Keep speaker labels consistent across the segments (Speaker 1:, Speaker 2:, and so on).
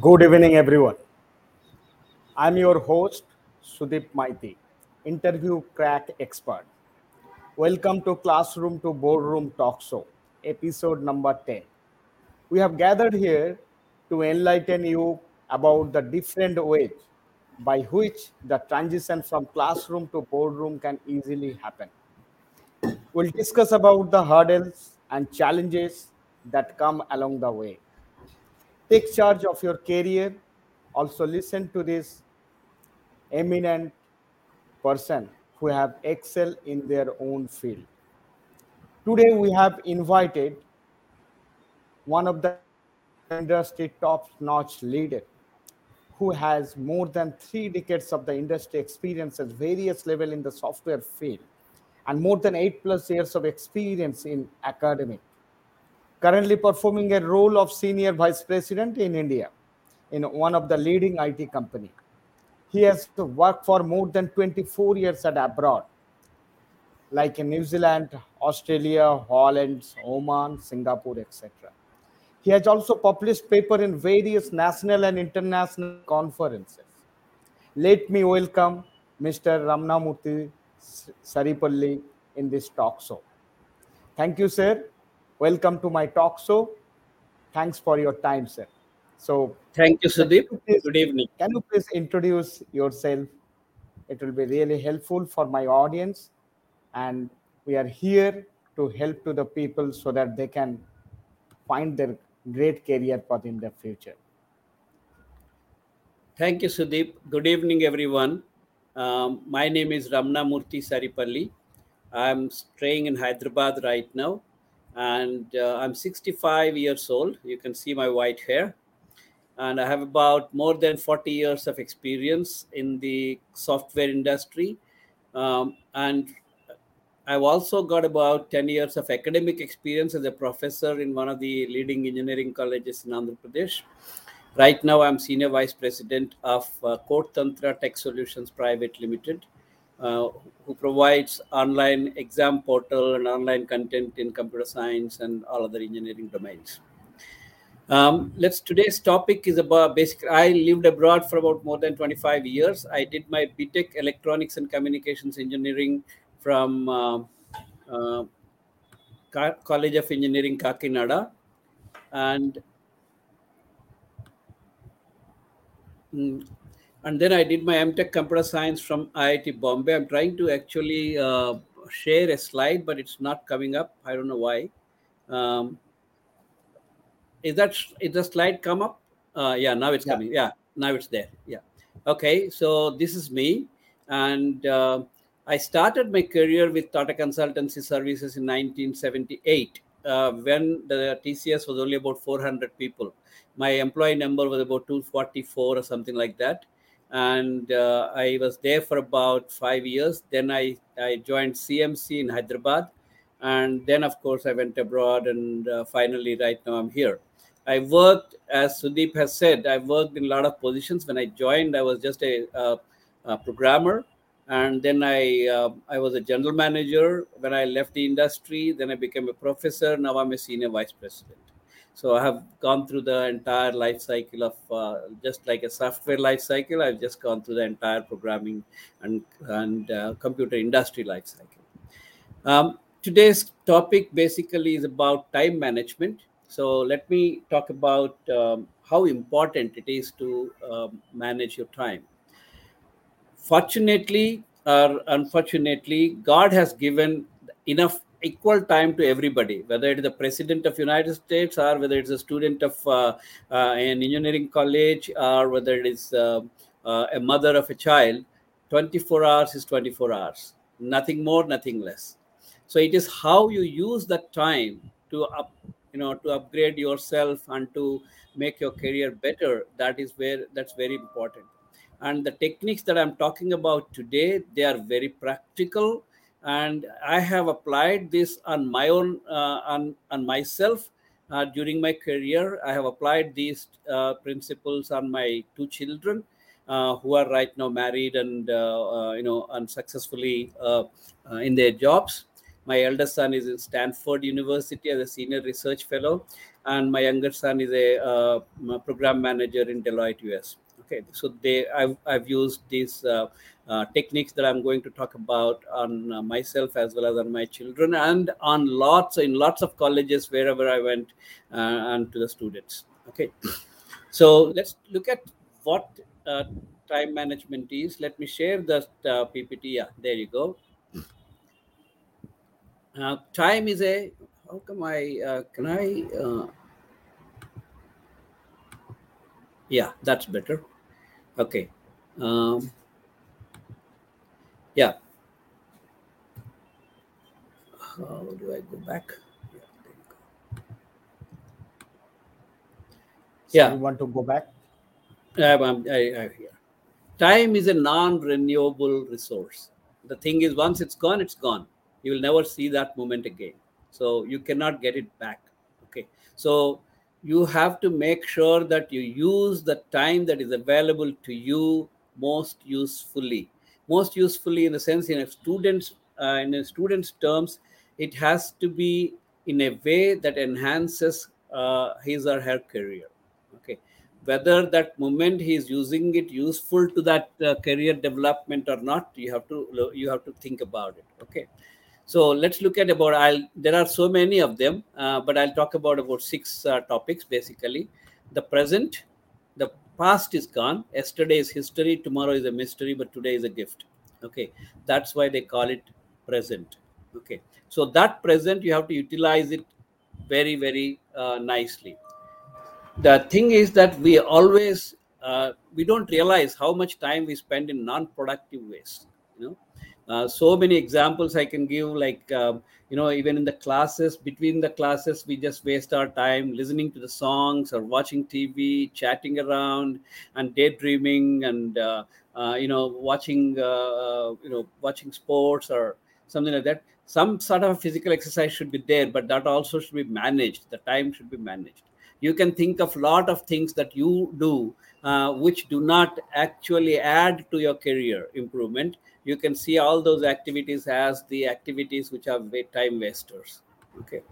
Speaker 1: Good evening, everyone. I'm your host, Sudip Maiti, interview crack expert. Welcome to Classroom to Boardroom Talk Show, episode number 10. We have gathered here to enlighten you about the different ways by which the transition from classroom to boardroom can easily happen. We'll discuss about the hurdles and challenges that come along the way take charge of your career. Also listen to this eminent person who have excelled in their own field. Today we have invited one of the industry top notch leader who has more than three decades of the industry experience at various level in the software field and more than eight plus years of experience in academic currently performing a role of senior vice president in India in one of the leading IT company. He has worked for more than 24 years at abroad, like in New Zealand, Australia, Holland, Oman, Singapore, etc. He has also published paper in various national and international conferences. Let me welcome Mr. Ramnamurthy Saripalli in this talk show. Thank you, sir, welcome to my talk show. Thanks for your time, sir. So,
Speaker 2: thank you, Sudeep. Please, Good evening.
Speaker 1: Can you please introduce yourself? It will be really helpful for my audience, and we are here to help to the people so that they can find their great career path in the future.
Speaker 2: Thank you, Sudeep. Good evening, everyone. Um, my name is Ramna Murthy Saripalli. I'm staying in Hyderabad right now and uh, I'm 65 years old. You can see my white hair. And I have about more than 40 years of experience in the software industry. Um, and I've also got about 10 years of academic experience as a professor in one of the leading engineering colleges in Andhra Pradesh. Right now, I'm senior vice president of uh, Code Tantra Tech Solutions Private Limited, who provides online exam portal and online content in computer science and all other engineering domains. Um, let's today's topic is about basically I lived abroad for about more than 25 years. I did my BTech Electronics and Communications Engineering from uh, uh, College of Engineering Kakinada, and mm, and then I did my MTech Computer Science from IIT Bombay. I'm trying to actually uh, share a slide, but it's not coming up. I don't know why. Um, is that is the slide come up? Uh, yeah, now it's yeah. coming. Yeah, now it's there. Yeah. Okay, so this is me, and uh, I started my career with Tata Consultancy Services in 1978 uh, when the TCS was only about 400 people. My employee number was about 244 or something like that and uh, I was there for about five years. Then I, I joined CMC in Hyderabad, and then of course I went abroad, and uh, finally right now I'm here. I worked, as Sudeep has said, I worked in a lot of positions. When I joined, I was just a, a, a programmer, and then I uh, I was a general manager. When I left the industry, then I became a professor. Now I'm a senior vice president. So I have gone through the entire life cycle of uh, just like a software life cycle. I've just gone through the entire programming and and uh, computer industry life cycle. Um, today's topic basically is about time management. So let me talk about um, how important it is to um, manage your time. Fortunately or unfortunately, God has given enough equal time to everybody, whether it is the president of United States or whether it's a student of uh, uh, an engineering college or whether it is uh, uh a mother of a child. 24 hours is 24 hours, nothing more, nothing less. So it is how you use that time to up, you know, to upgrade yourself and to make your career better. That is where that's very important. And the techniques that I'm talking about today, they are very practical and I have applied this on my own uh, on on myself uh, during my career. I have applied these uh, principles on my two children. Uh, who are right now married and uh, uh, you know unsuccessfully in their jobs My eldest son is in Stanford University as a senior research fellow, and my younger son is a program manager in Deloitte US. Okay, so they I've, I've used these uh, uh, techniques that I'm going to talk about on uh, myself as well as on my children and on lots in lots of colleges wherever I went uh, and to the students. Okay, so let's look at what uh, time management is. Let me share the uh, PPT. Yeah, there you go. Time is a how come I can I yeah that's better okay um, yeah how do I go back yeah, there you go.
Speaker 1: So
Speaker 2: Yeah.
Speaker 1: You want to go back?
Speaker 2: I'm, I'm, I, I, yeah. Time is a non-renewable resource. The thing is, once it's gone, it's gone. You will never see that moment again. So you cannot get it back. Okay. So you have to make sure that you use the time that is available to you most usefully. Most usefully, in the sense, in a student's uh, in a student's terms, it has to be in a way that enhances uh, his or her career. Okay whether that moment he is using it useful to that uh, career development or not you have to you have to think about it okay so let's look at about i'll there are so many of them uh, but i'll talk about about six uh, topics basically. The present the past is gone. Yesterday is history tomorrow is a mystery but today is a gift. Okay that's why they call it present. Okay so that present you have to utilize it very very uh, nicely. The thing is that we always uh, we don't realize how much time we spend in non-productive ways uh, so many examples i can give like um, you know even in the classes between the classes we just waste our time listening to the songs or watching tv chatting around and daydreaming and uh, uh, you know watching uh, uh, you know watching sports or something like that. Some sort of physical exercise should be there but that also should be managed. The time should be managed. You can think of a lot of things that you do uh, which do not actually add to your career improvement you can see all those activities as the activities which are time wasters. Okay.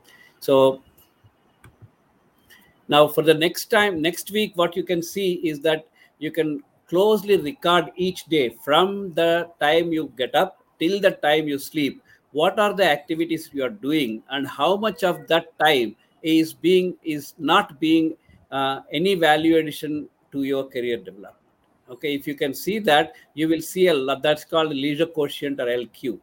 Speaker 2: So now for the next time next week what you can see is that you can closely record each day from the time you get up till the time you sleep. What are the activities you are doing and how much of that time is being is not being uh, any value addition to your career development okay if you can see that you will see a that's called leisure quotient or lq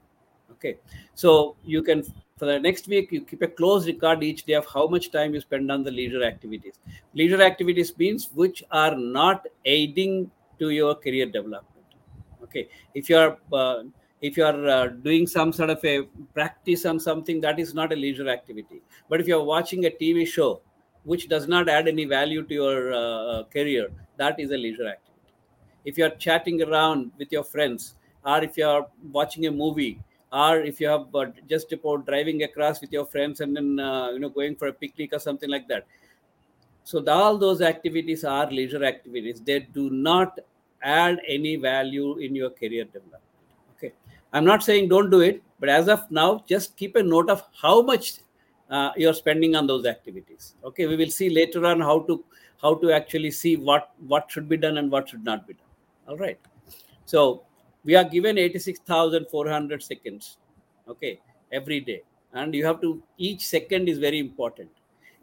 Speaker 2: okay so you can for the next week you keep a close record each day of how much time you spend on the leisure activities. Leisure activities means which are not aiding to your career development. Okay if you are uh, if you are uh, doing some sort of a practice on something that is not a leisure activity. But if you are watching a tv show which does not add any value to your uh, career that is a leisure activity if you are chatting around with your friends or if you are watching a movie or if you have uh, just about driving across with your friends and then uh, you know going for a picnic or something like that. So the, all those activities are leisure activities. They do not add any value in your career development. Okay. I'm not saying don't do it but as of now just keep a note of how much uh, you're spending on those activities. Okay. We will see later on how to how to actually see what what should be done and what should not be done all right. So we are given 86400 seconds okay every day. And you have to each second is very important.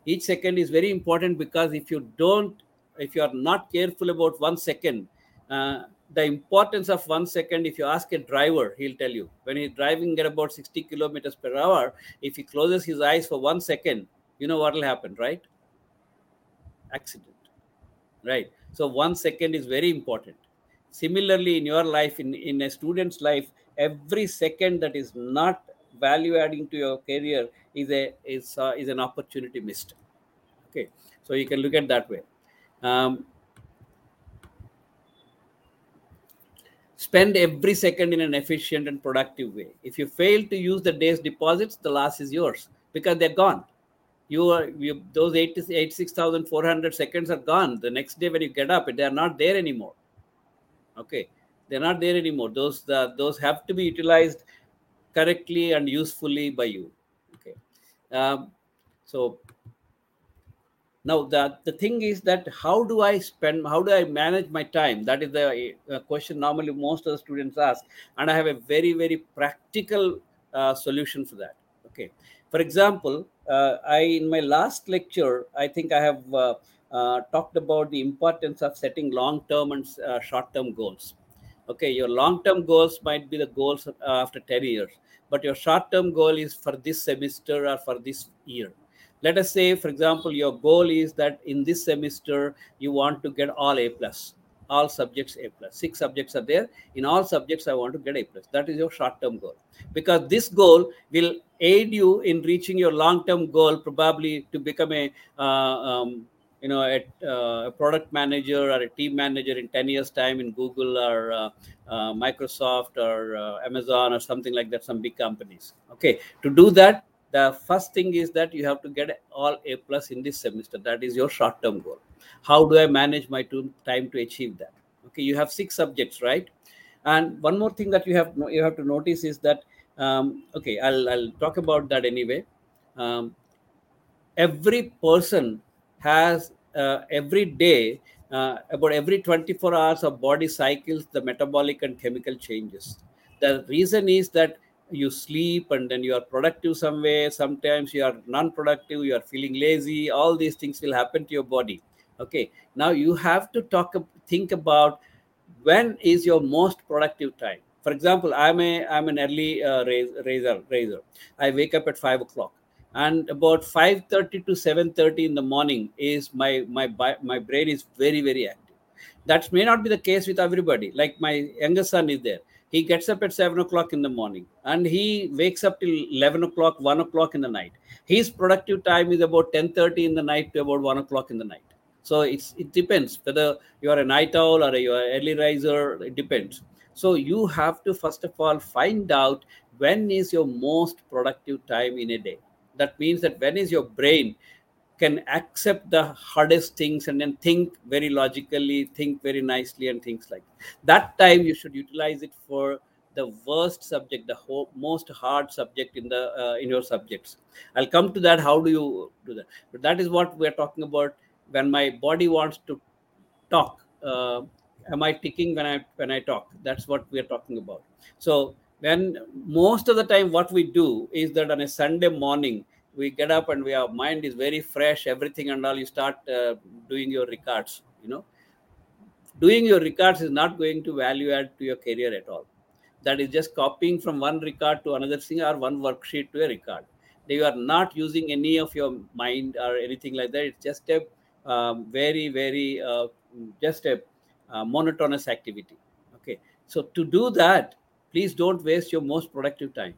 Speaker 2: Each second is very important because if you don't if you are not careful about one second uh, the importance of one second if you ask a driver he'll tell you. When he's driving at about 60 kilometers per hour if he closes his eyes for one second you know what will happen right? Accident. Right. So one second is very important similarly in your life in, in a student's life every second that is not value adding to your career is a is uh, is an opportunity missed. Okay so you can look at that way. Um, spend every second in an efficient and productive way. If you fail to use the day's deposits the loss is yours because they're gone. You are you, those 86400 seconds are gone. The next day when you get up they are not there anymore okay they're not there anymore. Those the, those have to be utilized correctly and usefully by you. Okay. Um, so now the, the thing is that how do i spend how do i manage my time? That is the uh, question normally most of the students ask and i have a very very practical uh, solution for that. Okay. For example uh, i in my last lecture i think i have uh, talked about the importance of setting long term and uh, short term goals. Okay your long term goals might be the goals after 10 years but your short term goal is for this semester or for this year. Let us say for example your goal is that in this semester you want to get all a plus all subjects a plus. Six subjects are there. In all subjects i want to get a plus. That is your short term goal. Because this goal will aid you in reaching your long term goal probably to become a uh, um, you know a, uh, a, product manager or a team manager in 10 years time in google or uh, uh microsoft or uh, amazon or something like that some big companies. Okay to do that the first thing is that you have to get all a plus in this semester. That is your short term goal. How do i manage my time to achieve that? Okay you have six subjects right? And one more thing that you have you have to notice is that um, okay I'll, I'll talk about that anyway. Um, every person has uh, every day uh, about every 24 hours of body cycles the metabolic and chemical changes. The reason is that you sleep and then you are productive somewhere sometimes you are non-productive you are feeling lazy all these things will happen to your body. Okay now you have to talk think about when is your most productive time. For example i'm a i'm an early uh, raiser raiser. I wake up at five o'clock and about 5.30 to 7.30 in the morning is my my my brain is very very active. That may not be the case with everybody. Like my younger son is there. He gets up at 7 o'clock in the morning and he wakes up till 11 o'clock 1 o'clock in the night. His productive time is about 10.30 in the night to about 1 o'clock in the night. So it's it depends whether you are a night owl or you are early riser it depends. So you have to first of all find out when is your most productive time in a day that means that when is your brain can accept the hardest things and then think very logically, think very nicely, and things like that. that time you should utilize it for the worst subject, the ho- most hard subject in the uh, in your subjects. I'll come to that. How do you do that? But that is what we're talking about. When my body wants to talk, uh, am I ticking when I when I talk? That's what we're talking about. So when most of the time, what we do is that on a Sunday morning we get up and we our mind is very fresh everything and all you start uh, doing your records you know. Doing your records is not going to value add to your career at all. That is just copying from one record to another thing or one worksheet to a record. You are not using any of your mind or anything like that. It's just a um, very very uh, just a uh, monotonous activity. Okay. So to do that please don't waste your most productive time.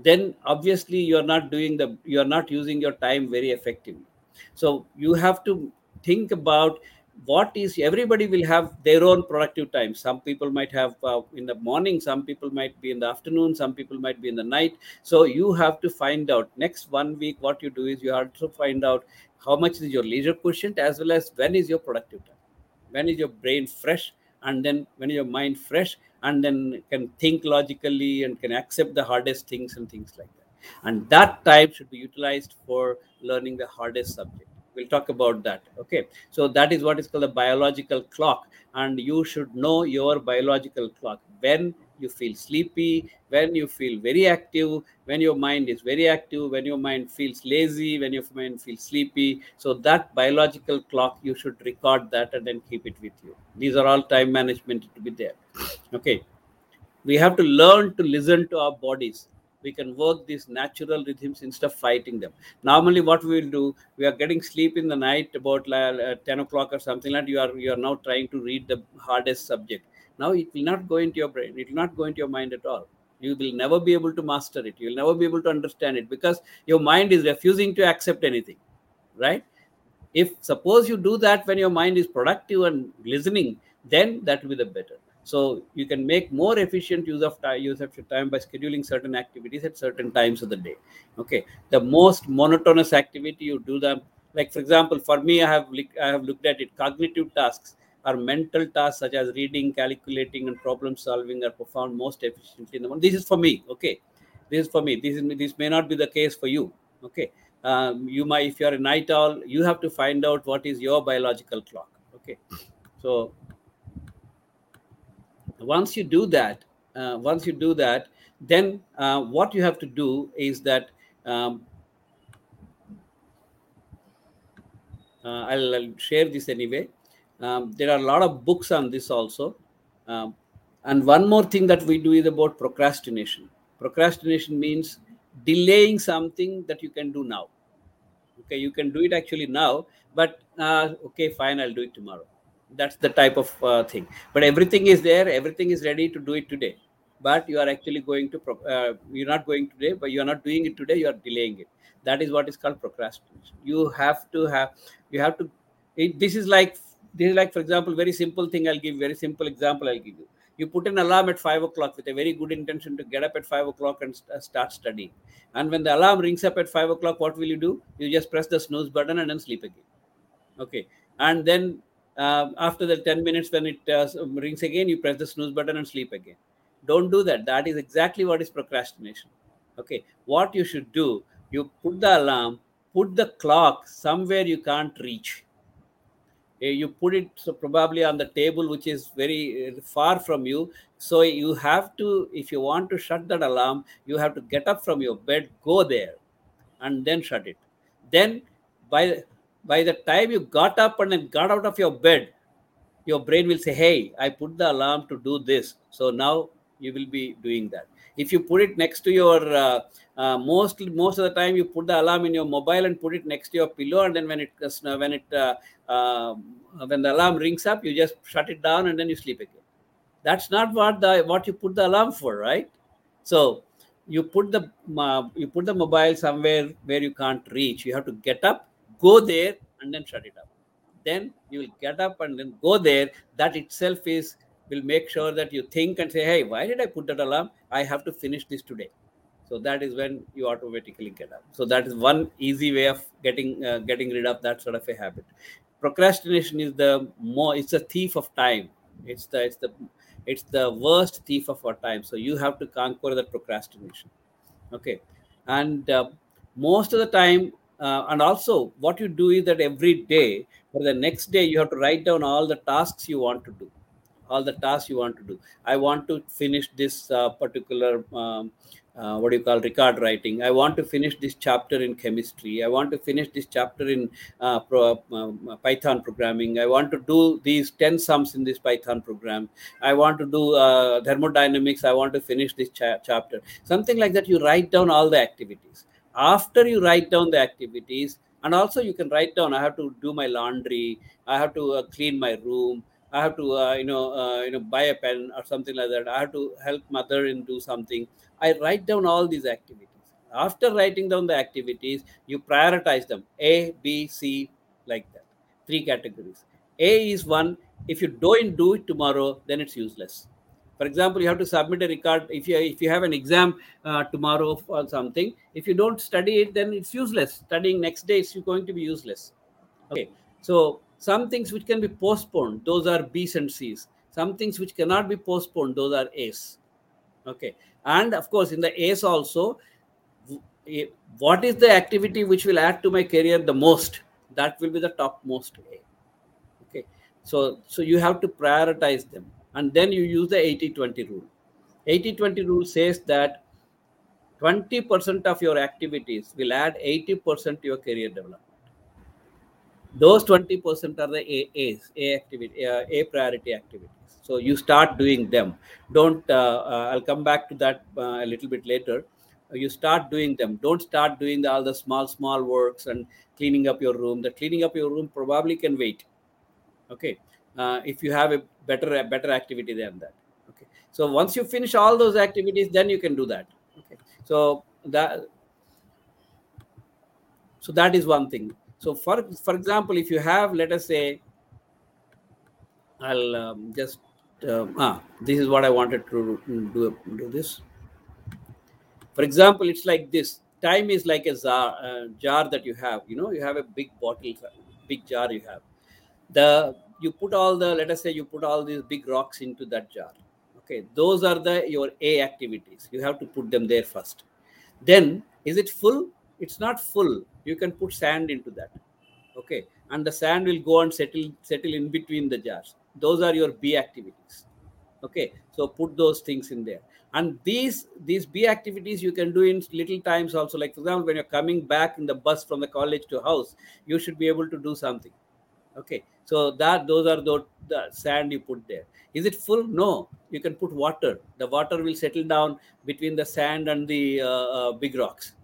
Speaker 2: Then obviously you're not doing the you're not using your time very effectively. So you have to think about what is everybody will have their own productive time. Some people might have uh, in the morning some people might be in the afternoon some people might be in the night. So you have to find out. Next one week what you do is you have to find out how much is your leisure quotient as well as when is your productive time. When is your brain fresh? And then when is your mind fresh and then can think logically and can accept the hardest things and things like that. And that time should be utilized for learning the hardest subject. We'll talk about that okay? So that is what is called a biological clock. And you should know your biological clock. When you feel sleepy when you feel very active when your mind is very active when your mind feels lazy when your mind feels sleepy. So that biological clock you should record that and then keep it with you. These are all time management to be there. Okay. We have to learn to listen to our bodies. We can work these natural rhythms instead of fighting them. Normally what we will do we are getting sleep in the night about uh, 10 o'clock or something like that. You are you are now trying to read the hardest subject now it will not go into your brain. It will not go into your mind at all. You will never be able to master it. You will never be able to understand it because your mind is refusing to accept anything right? If suppose you do that when your mind is productive and listening then that will be the better. So you can make more efficient use of time use of your time by scheduling certain activities at certain times of the day okay? The most monotonous activity you do them like for example for me i have i have looked at it cognitive tasks our mental tasks such as reading, calculating, and problem solving are performed most efficiently in the morning. This is for me, okay. This is for me. This is this may not be the case for you, okay. Um, you might, if you are a night owl, you have to find out what is your biological clock, okay. So once you do that, uh, once you do that, then uh, what you have to do is that um, uh, I'll, I'll, share this anyway. Um, there are a lot of books on this also. Um, and one more thing that we do is about procrastination. Procrastination means delaying something that you can do now. Okay, you can do it actually now, but uh, okay, fine, I'll do it tomorrow. That's the type of uh, thing. But everything is there, everything is ready to do it today. But you are actually going to, uh, you're not going today, but you are not doing it today, you are delaying it. That is what is called procrastination. You have to have, you have to, it, this is like, this is like, for example, very simple thing I'll give, very simple example I'll give you you put an alarm at five o'clock with a very good intention to get up at five o'clock and st- start studying. And when the alarm rings up at five o'clock, what will you do? You just press the snooze button and then sleep again. Okay. And then uh, after the 10 minutes, when it uh, rings again, you press the snooze button and sleep again. Don't do that. That is exactly what is procrastination. Okay. What you should do, you put the alarm, put the clock somewhere you can't reach you put it so probably on the table which is very far from you. So you have to if you want to shut that alarm you have to get up from your bed go there and then shut it. Then by by the time you got up and then got out of your bed your brain will say hey i put the alarm to do this. So now you will be doing that. If you put it next to your uh, uh, most most of the time you put the alarm in your mobile and put it next to your pillow and then when it when it uh, when the alarm rings up you just shut it down and then you sleep again. That's not what the what you put the alarm for right? So you put the you put the mobile somewhere where you can't reach. You have to get up go there and then shut it up. Then you will get up and then go there. That itself is will make sure that you think and say hey why did i put that alarm? I have to finish this today so that is when you automatically get up. So that is one easy way of getting uh, getting rid of that sort of a habit. Procrastination is the more it's a thief of time. It's the it's the it's the worst thief of our time. So you have to conquer that procrastination. Okay. And uh, most of the time uh, and also what you do is that every day for the next day you have to write down all the tasks you want to do. All the tasks you want to do. I want to finish this uh, particular um, uh, what do you call record writing. I want to finish this chapter in chemistry. I want to finish this chapter in uh, pro, uh, python programming. I want to do these 10 sums in this python program. I want to do uh, thermodynamics. I want to finish this cha- chapter. Something like that you write down all the activities. After you write down the activities and also you can write down i have to do my laundry. I have to uh, clean my room I have to, uh, you know, uh, you know, buy a pen or something like that. I have to help mother in do something. I write down all these activities. After writing down the activities, you prioritize them A, B, C, like that. Three categories. A is one. If you don't do it tomorrow, then it's useless. For example, you have to submit a record. If you if you have an exam uh, tomorrow or something, if you don't study it, then it's useless. Studying next day is going to be useless. Okay, so some things which can be postponed, those are B's and C's. Some things which cannot be postponed, those are A's. Okay. And of course, in the A's also, what is the activity which will add to my career the most? That will be the topmost A. Okay. So, so you have to prioritize them. And then you use the 80 20 rule. 80 20 rule says that 20% of your activities will add 80% to your career development those 20% are the AAs, A activity, uh, A priority activities. So you start doing them. Don't, uh, uh, I'll come back to that uh, a little bit later. You start doing them. Don't start doing the, all the small, small works and cleaning up your room. The cleaning up your room probably can wait. Okay. Uh, if you have a better, a better activity than that. Okay. So once you finish all those activities, then you can do that. Okay. So that, so that is one thing so for for example, if you have, let us say, I'll um, just um, ah, this is what I wanted to do. Do this. For example, it's like this. Time is like a jar, uh, jar that you have. You know, you have a big bottle, big jar you have. the you put all the let us say you put all these big rocks into that jar okay those are the your a activities you have to put them there first then is it full it's not full. You can put sand into that. Okay? And the sand will go and settle settle in between the jars. Those are your b activities. Okay? So put those things in there. And these these b activities you can do in little times also. Like for example when you're coming back in the bus from the college to house you should be able to do something. Okay? So that those are the, the sand you put there. Is it full? No. You can put water. The water will settle down between the sand and the uh, uh, big rocks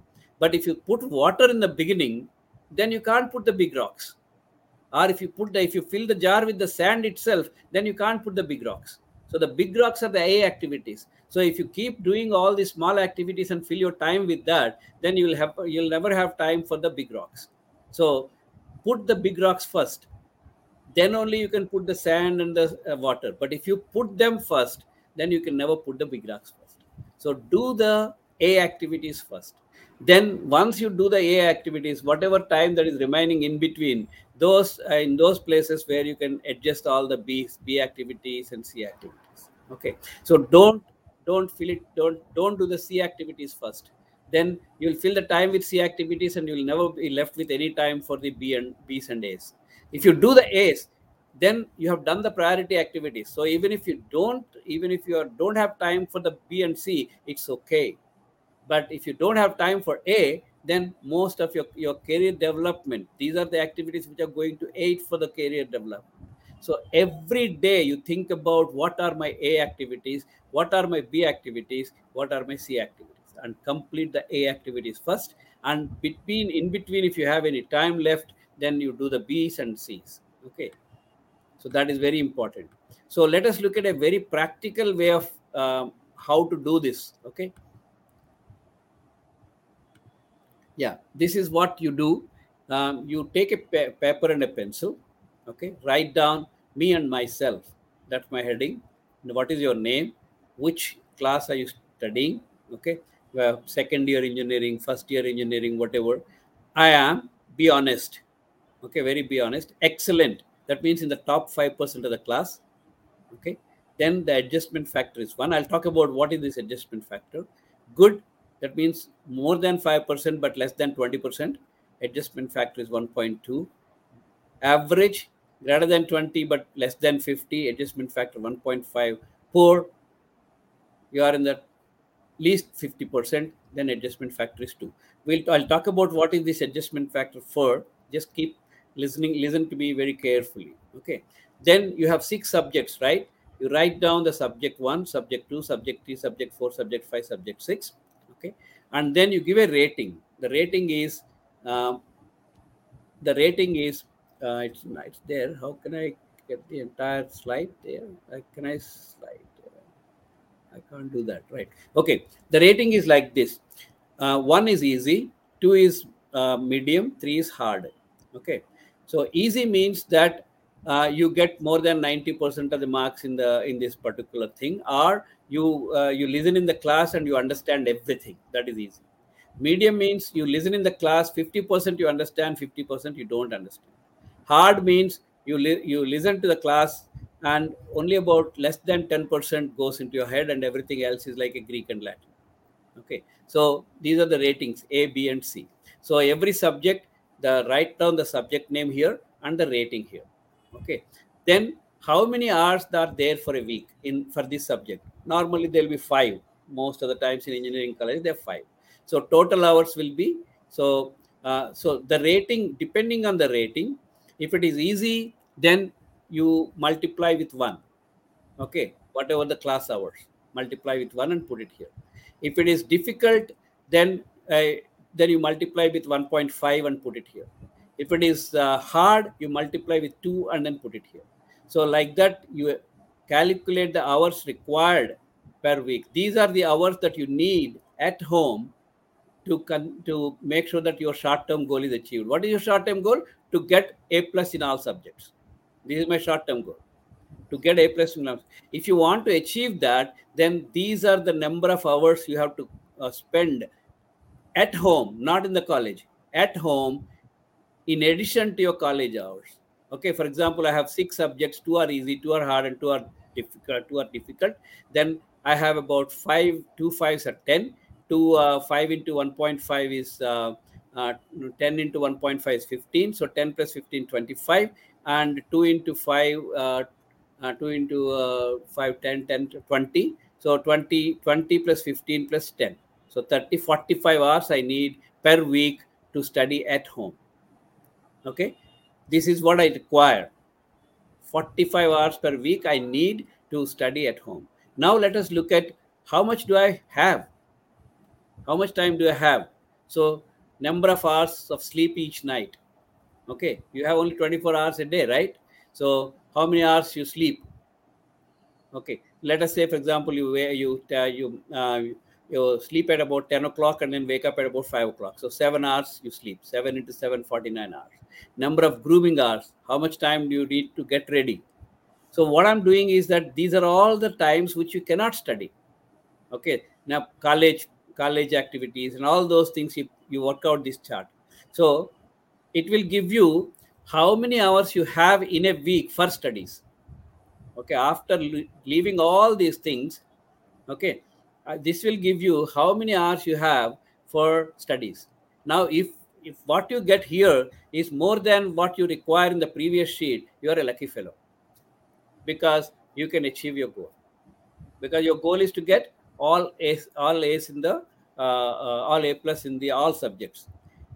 Speaker 2: but if you put water in the beginning then you can't put the big rocks. Or if you put the if you fill the jar with the sand itself then you can't put the big rocks. So the big rocks are the a activities. So if you keep doing all these small activities and fill your time with that then you will have you'll never have time for the big rocks. So put the big rocks first. Then only you can put the sand and the uh, water. But if you put them first then you can never put the big rocks first. So do the a activities first then once you do the a activities whatever time that is remaining in between those uh, in those places where you can adjust all the b b activities and c activities. Okay. So don't don't fill it don't don't do the c activities first. Then you'll fill the time with c activities and you'll never be left with any time for the b and b's and a's. If you do the a's then you have done the priority activities. So even if you don't even if you are, don't have time for the b and c it's okay but if you don't have time for a then most of your, your career development these are the activities which are going to aid for the career development. So every day you think about what are my a activities what are my b activities what are my c activities and complete the a activities first. And between in between if you have any time left then you do the b's and c's okay? So that is very important. So let us look at a very practical way of um, how to do this okay yeah this is what you do. Um, you take a pa- paper and a pencil okay? Write down me and myself. That's my heading. What is your name? Which class are you studying? Okay? Well, second year engineering first year engineering whatever. I am be honest. Okay very be honest. Excellent. That means in the top 5% of the class okay? Then the adjustment factor is one. I'll talk about what is this adjustment factor. Good that means more than 5% but less than 20% adjustment factor is 1.2 average greater than 20 but less than 50 adjustment factor 1.5 poor you are in the least 50% then adjustment factor is 2 we'll i'll talk about what is this adjustment factor for. Just keep listening listen to me very carefully okay? Then you have six subjects right? You write down the subject 1 subject 2 subject 3 subject 4 subject 5 subject 6 okay? And then you give a rating. The rating is um, the rating is uh, it's it's there. How can i get the entire slide there? Uh, can i slide i can't do that right. Okay the rating is like this. Uh, one is easy two is uh, medium three is hard. Okay? So easy means that you get more than 90% of the marks in the in this particular thing or you uh, you listen in the class and you understand everything. That is easy. Medium means you listen in the class 50% you understand 50% you don't understand. Hard means you li- you listen to the class and only about less than 10% goes into your head and everything else is like a greek and latin. Okay. So these are the ratings a b and c. So every subject the write down the subject name here and the rating here. Okay. Then how many hours are there for a week in for this subject? Normally there'll be five. Most of the times in engineering college they're five. So total hours will be so uh, so the rating depending on the rating if it is easy then you multiply with one. Okay whatever the class hours multiply with one and put it here. If it is difficult then uh, then you multiply with 1.5 and put it here. If it is uh, hard you multiply with 2 and then put it here so like that you calculate the hours required per week. These are the hours that you need at home to con- to make sure that your short term goal is achieved. What is your short term goal? To get a plus in all subjects. This is my short term goal. To get a plus in all if you want to achieve that then these are the number of hours you have to uh, spend at home not in the college at home in addition to your college hours Okay, for example, I have six subjects, two are easy, two are hard, and two are difficult. Two are difficult. Then I have about five, two fives are 10. Two, uh, 5 into 1.5 is uh, uh, 10 into 1.5 is 15. So 10 plus 15, 25. And 2 into 5, uh, uh, 2 into uh, 5, 10, 10, 20. So 20, 20 plus 15 plus 10. So 30, 45 hours I need per week to study at home. Okay. This is what I require. 45 hours per week I need to study at home. Now let us look at how much do I have? How much time do I have? So number of hours of sleep each night. Okay, you have only 24 hours a day, right? So how many hours you sleep? Okay, let us say, for example, you you uh, you uh, you sleep at about 10 o'clock and then wake up at about 5 o'clock. So seven hours you sleep. Seven into seven, 49 hours. Number of grooming hours. How much time do you need to get ready? So what I'm doing is that these are all the times which you cannot study. Okay. Now college, college activities and all those things you, you work out this chart. So it will give you how many hours you have in a week for studies. Okay. After leaving all these things, okay, uh, this will give you how many hours you have for studies. Now, if if what you get here is more than what you require in the previous sheet, you are a lucky fellow because you can achieve your goal. Because your goal is to get all A's, all A's in the uh, uh, all A plus in the all subjects.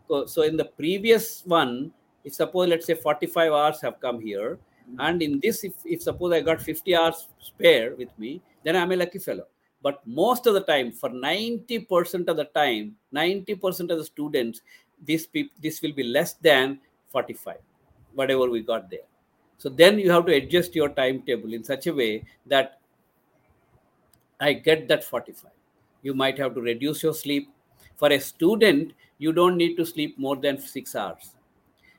Speaker 2: So, so in the previous one, if suppose let's say 45 hours have come here, and in this, if, if suppose I got 50 hours spare with me, then I'm a lucky fellow but most of the time for 90% of the time 90% of the students this this will be less than 45 whatever we got there. So then you have to adjust your timetable in such a way that i get that 45 you might have to reduce your sleep. For a student you don't need to sleep more than 6 hours.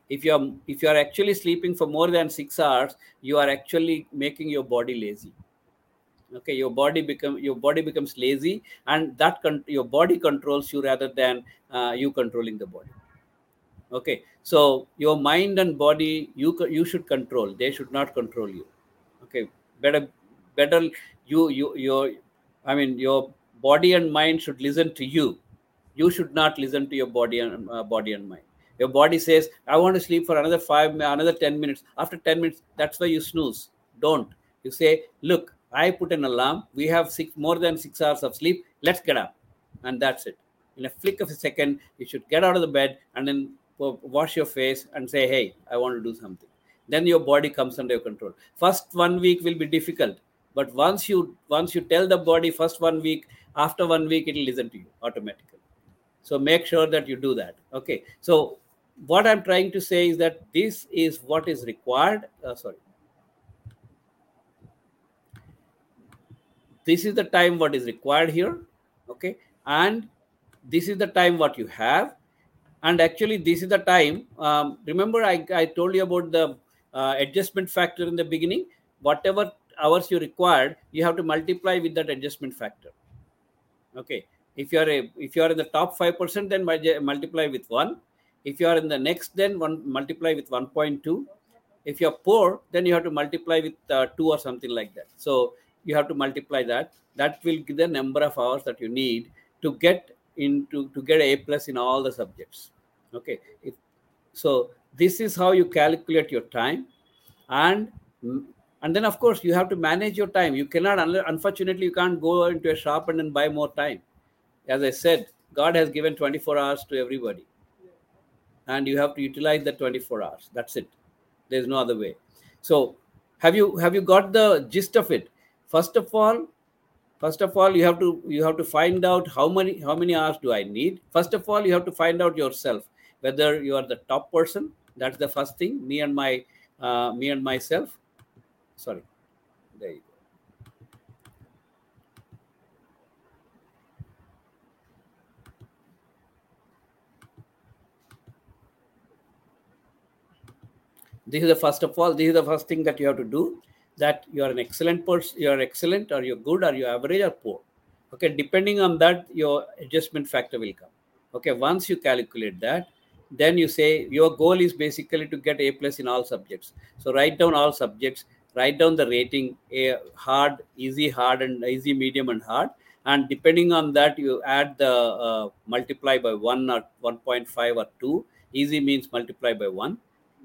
Speaker 2: If you are if you are actually sleeping for more than 6 hours you are actually making your body lazy okay your body become your body becomes lazy and that con- your body controls you rather than uh, you controlling the body. Okay so your mind and body you you should control they should not control you. Okay better better you you your i mean your body and mind should listen to you. You should not listen to your body and uh, body and mind. Your body says i want to sleep for another 5 another 10 minutes. After 10 minutes that's why you snooze. Don't. You say look I put an alarm. We have six more than six hours of sleep. Let's get up, and that's it. In a flick of a second, you should get out of the bed and then wash your face and say, "Hey, I want to do something." Then your body comes under your control. First one week will be difficult, but once you once you tell the body first one week, after one week it will listen to you automatically. So make sure that you do that. Okay. So what I'm trying to say is that this is what is required. Uh, sorry this is the time what is required here okay? And this is the time what you have. And actually this is the time um, remember I, I told you about the uh, adjustment factor in the beginning? Whatever hours you required you have to multiply with that adjustment factor okay? If you are a if you are in the top 5% then multiply with 1 if you are in the next then one multiply with 1.2 if you're poor then you have to multiply with uh, 2 or something like that. So you have to multiply that. That will give the number of hours that you need to get into to get a plus in all the subjects. Okay? If, so this is how you calculate your time. And and then of course you have to manage your time. You cannot unfortunately you can't go into a shop and then buy more time. As i said god has given 24 hours to everybody. And you have to utilize the 24 hours. That's it. There's no other way. So have you have you got the gist of it first of all first of all you have to you have to find out how many how many hours do i need. First of all you have to find out yourself whether you are the top person. That's the first thing. Me and my uh, me and myself. Sorry. There you go. This is the first of all this is the first thing that you have to do that you are an excellent person, you are excellent, or you're good, or you're average, or poor. Okay, depending on that, your adjustment factor will come. Okay, once you calculate that, then you say your goal is basically to get a plus in all subjects. So write down all subjects write down the rating a hard easy hard and easy medium and hard. And depending on that you add the uh, multiply by 1 or 1.5 or 2 easy means multiply by 1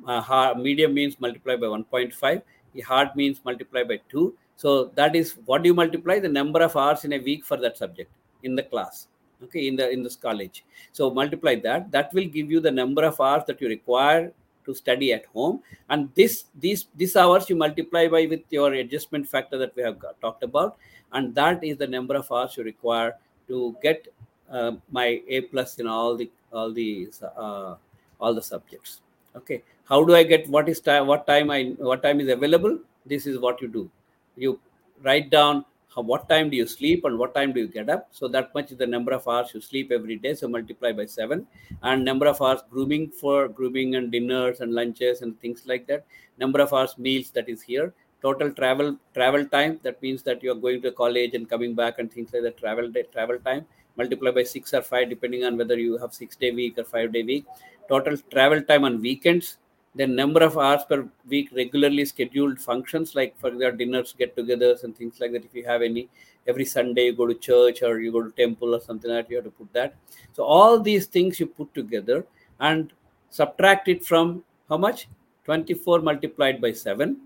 Speaker 2: uh, hard, medium means multiply by 1.5 hard means multiply by 2 so that is what you multiply the number of hours in a week for that subject in the class okay in the in this college. So multiply that. That will give you the number of hours that you require to study at home. And this these these hours you multiply by with your adjustment factor that we have got, talked about. And that is the number of hours you require to get uh, my a plus in all the all the uh, all the subjects okay. How do i get what is time what time i what time is available? This is what you do. You write down how, what time do you sleep and what time do you get up. So that much is the number of hours you sleep every day. So multiply by 7 and number of hours grooming for grooming and dinners and lunches and things like that. Number of hours meals that is here. Total travel travel time. That means that you are going to college and coming back and things like that. Travel day travel time multiply by 6 or 5 depending on whether you have 6 day week or 5 day week. Total travel time on weekends the number of hours per week regularly scheduled functions like for their dinners get togethers and things like that if you have any. Every sunday you go to church or you go to temple or something like that you have to put that. So all these things you put together and subtract it from how much? 24 multiplied by 7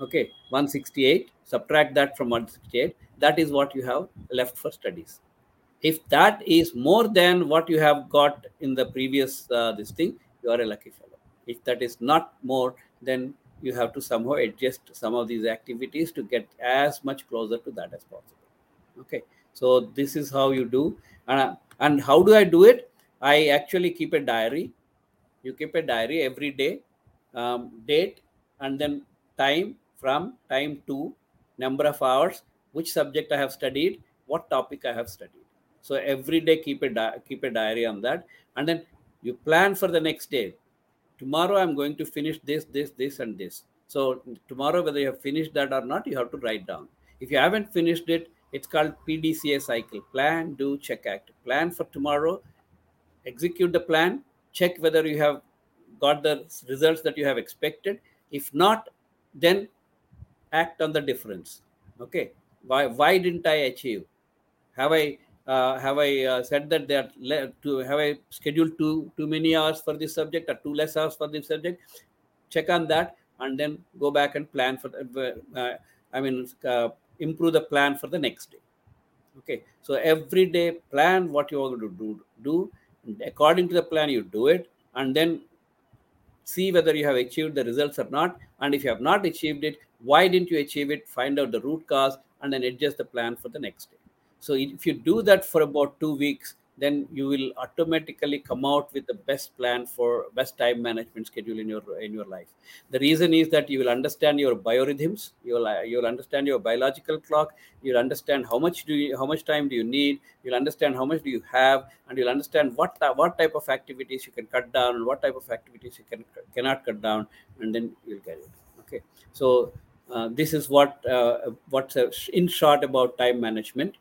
Speaker 2: okay 168 subtract that from 168 that is what you have left for studies if that is more than what you have got in the previous uh, this thing you are a lucky fellow if that is not more, then you have to somehow adjust some of these activities to get as much closer to that as possible. Okay, so this is how you do. Uh, and how do I do it? I actually keep a diary. You keep a diary every day, um, date, and then time from time to number of hours, which subject I have studied, what topic I have studied. So every day keep a di- keep a diary on that, and then you plan for the next day. Tomorrow i'm going to finish this this this and this. So tomorrow whether you have finished that or not you have to write down. If you haven't finished it it's called pdca cycle. Plan do check act. Plan for tomorrow. Execute the plan. Check whether you have got the results that you have expected. If not then act on the difference. Okay? Why why didn't i achieve? Have i uh, have I uh, said that they are le- to have I scheduled too too many hours for this subject or too less hours for this subject? Check on that and then go back and plan for. The, uh, I mean, uh, improve the plan for the next day. Okay, so every day plan what you are going to do. Do according to the plan you do it, and then see whether you have achieved the results or not. And if you have not achieved it, why didn't you achieve it? Find out the root cause and then adjust the plan for the next day. So if you do that for about two weeks, then you will automatically come out with the best plan for best time management schedule in your in your life. The reason is that you will understand your biorhythms, you will you will understand your biological clock, you'll understand how much do you how much time do you need, you'll understand how much do you have, and you'll understand what what type of activities you can cut down and what type of activities you can cannot cut down, and then you'll get it. Okay, so uh, this is what uh, what's uh, in short about time management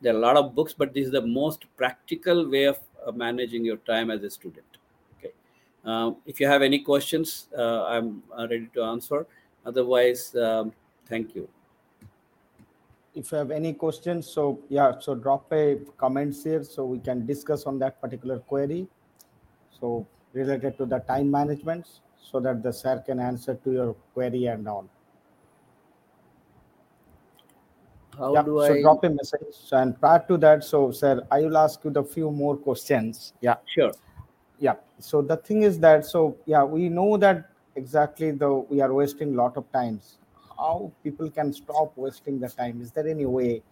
Speaker 2: there are a lot of books but this is the most practical way of uh, managing your time as a student okay? Um, if you have any questions uh, i'm uh, ready to answer. Otherwise um, thank you.
Speaker 1: If you have any questions so yeah so drop a comments here so we can discuss on that particular query. So related to the time management so that the sir can answer to your query and all
Speaker 2: how
Speaker 1: yeah,
Speaker 2: do
Speaker 1: so
Speaker 2: i
Speaker 1: drop a message. And prior to that so sir i will ask you the few more questions. Yeah.
Speaker 2: Sure.
Speaker 1: Yeah. So the thing is that so yeah we know that exactly though we are wasting a lot of times. How people can stop wasting the time? Is there any way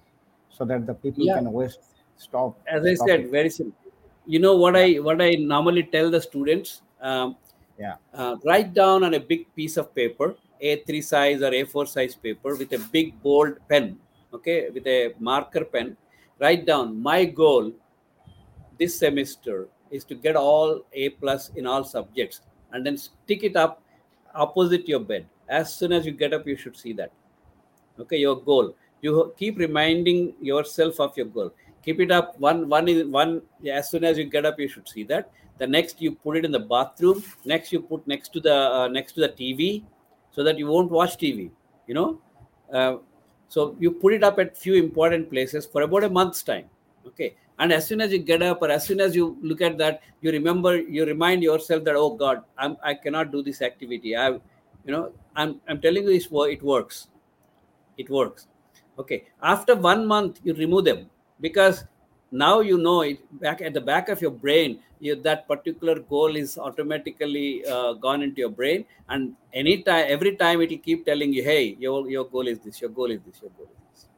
Speaker 1: so that the people
Speaker 2: yeah.
Speaker 1: can waste stop
Speaker 2: as i said
Speaker 1: it
Speaker 2: very simple. You know what
Speaker 1: yeah.
Speaker 2: i what i normally tell the students? Um,
Speaker 1: yeah.
Speaker 2: uh, write down on a big piece of paper a3 size or a4 size paper with a big bold pen okay with a marker pen write down my goal this semester is to get all a plus in all subjects and then stick it up opposite your bed. As soon as you get up you should see that. Okay your goal. You keep reminding yourself of your goal. Keep it up. One one is one as soon as you get up you should see that. The next you put it in the bathroom. Next you put next to the uh, next to the tv so that you won't watch tv you know? Uh, so you put it up at few important places for about a month's time okay? And as soon as you get up or as soon as you look at that you remember you remind yourself that oh god i'm i cannot do this activity. I you know i'm i'm telling you it works. It works. Okay. After one month you remove them because now you know it back at the back of your brain you, that particular goal is automatically uh, gone into your brain. And anytime every time it will keep telling you hey your, your goal is this your goal is this your goal is this.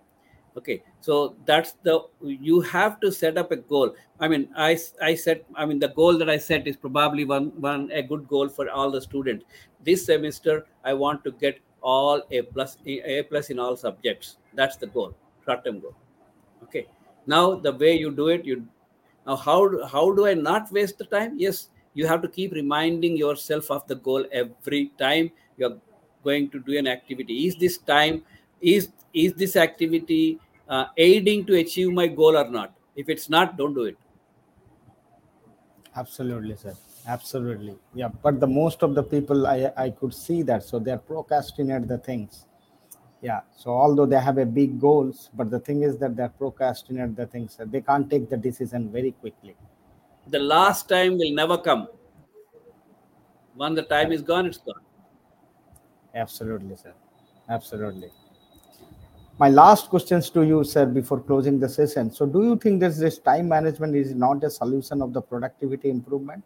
Speaker 2: Okay so that's the you have to set up a goal. I mean i i set i mean the goal that i set is probably one one a good goal for all the students. This semester i want to get all a plus a plus in all subjects. That's the goal short term goal. Okay now the way you do it you now how how do i not waste the time? Yes you have to keep reminding yourself of the goal every time you're going to do an activity. Is this time is is this activity uh, aiding to achieve my goal or not? If it's not don't do it.
Speaker 1: Absolutely sir. Absolutely. Yeah but the most of the people i i could see that so they're procrastinate the things yeah so although they have a big goals but the thing is that they're procrastinate the things they can't take the decision very quickly.
Speaker 2: The last time will never come. When the time is gone it's gone.
Speaker 1: Absolutely sir. Absolutely. My last questions to you sir before closing the session. So do you think that this time management is not a solution of the productivity improvement?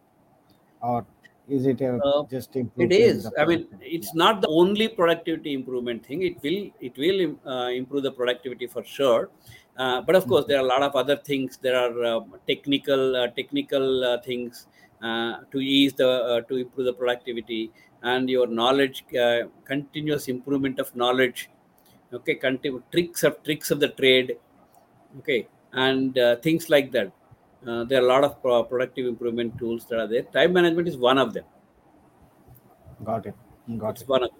Speaker 1: Or is it a, uh, just
Speaker 2: it is. i mean it's not the only productivity improvement thing. It will it will uh, improve the productivity for sure. Uh, but of course there are a lot of other things. There are uh, technical uh, technical uh, things to ease the to improve the productivity. And your knowledge continuous improvement of knowledge. Okay continue tricks of tricks of the trade. Okay and things like that uh, there are a lot of pro- productive improvement tools that are there. Time management is one of them.
Speaker 1: Got it. Got
Speaker 2: it's
Speaker 1: it.
Speaker 2: One of them.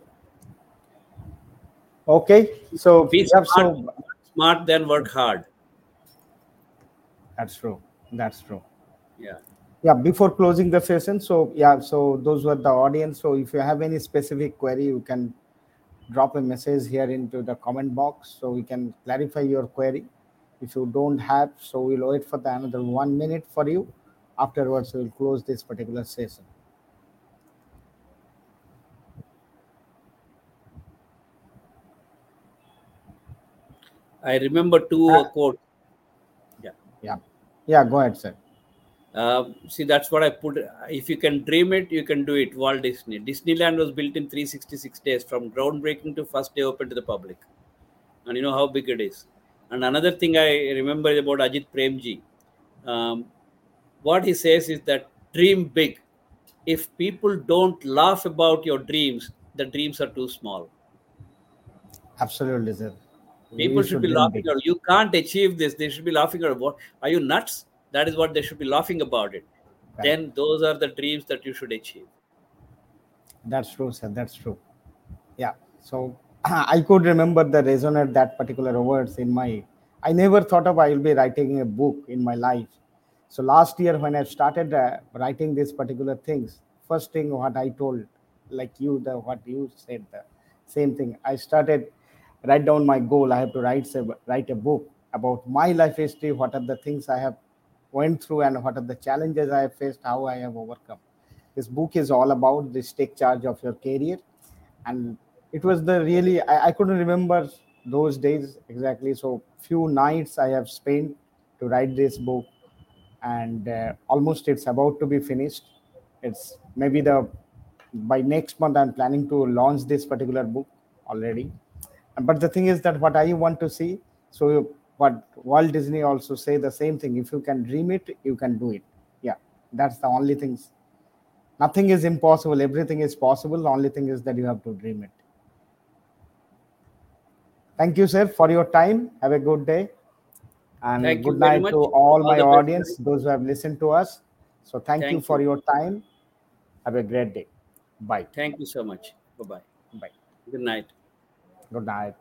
Speaker 1: Okay. So
Speaker 2: be smart, so, smart, then work hard.
Speaker 1: That's true. That's true.
Speaker 2: Yeah.
Speaker 1: Yeah. Before closing the session, so yeah, so those were the audience. So if you have any specific query, you can drop a message here into the comment box so we can clarify your query if you don't have so we'll wait for the another one minute for you. Afterwards we'll close this particular session.
Speaker 2: I remember two uh, quotes.
Speaker 1: Yeah. Yeah. Yeah go ahead sir.
Speaker 2: Uh, see that's what i put. If you can dream it you can do it. Walt disney. Disneyland was built in 366 days from groundbreaking to first day open to the public. And you know how big it is and another thing I remember about Azim Premji, um, what he says is that dream big. If people don't laugh about your dreams, the dreams are too small.
Speaker 1: Absolutely, sir.
Speaker 2: People should, should be laughing at you can't achieve this. They should be laughing at what are you nuts? That is what they should be laughing about it. Right. Then those are the dreams that you should achieve.
Speaker 1: That's true, sir. That's true. Yeah. So I could remember the resonate that particular words in my. I never thought of I will be writing a book in my life. So last year when I started uh, writing these particular things, first thing what I told, like you, the what you said, the same thing. I started write down my goal. I have to write write a book about my life history. What are the things I have went through and what are the challenges I have faced, how I have overcome. This book is all about this take charge of your career and it was the really I, I couldn't remember those days exactly. So few nights i have spent to write this book and uh, almost it's about to be finished. It's maybe the by next month i'm planning to launch this particular book already. But the thing is that what i want to see so what walt disney also say the same thing if you can dream it you can do it. Yeah that's the only things. Nothing is impossible everything is possible the only thing is that you have to dream it Thank you, sir, for your time. Have a good day. And thank good night to all, all my audience, best. those who have listened to us. So thank, thank you for you. your time. Have a great day. Bye.
Speaker 2: Thank you so much. Bye-bye.
Speaker 1: Bye.
Speaker 2: Good night.
Speaker 1: Good night.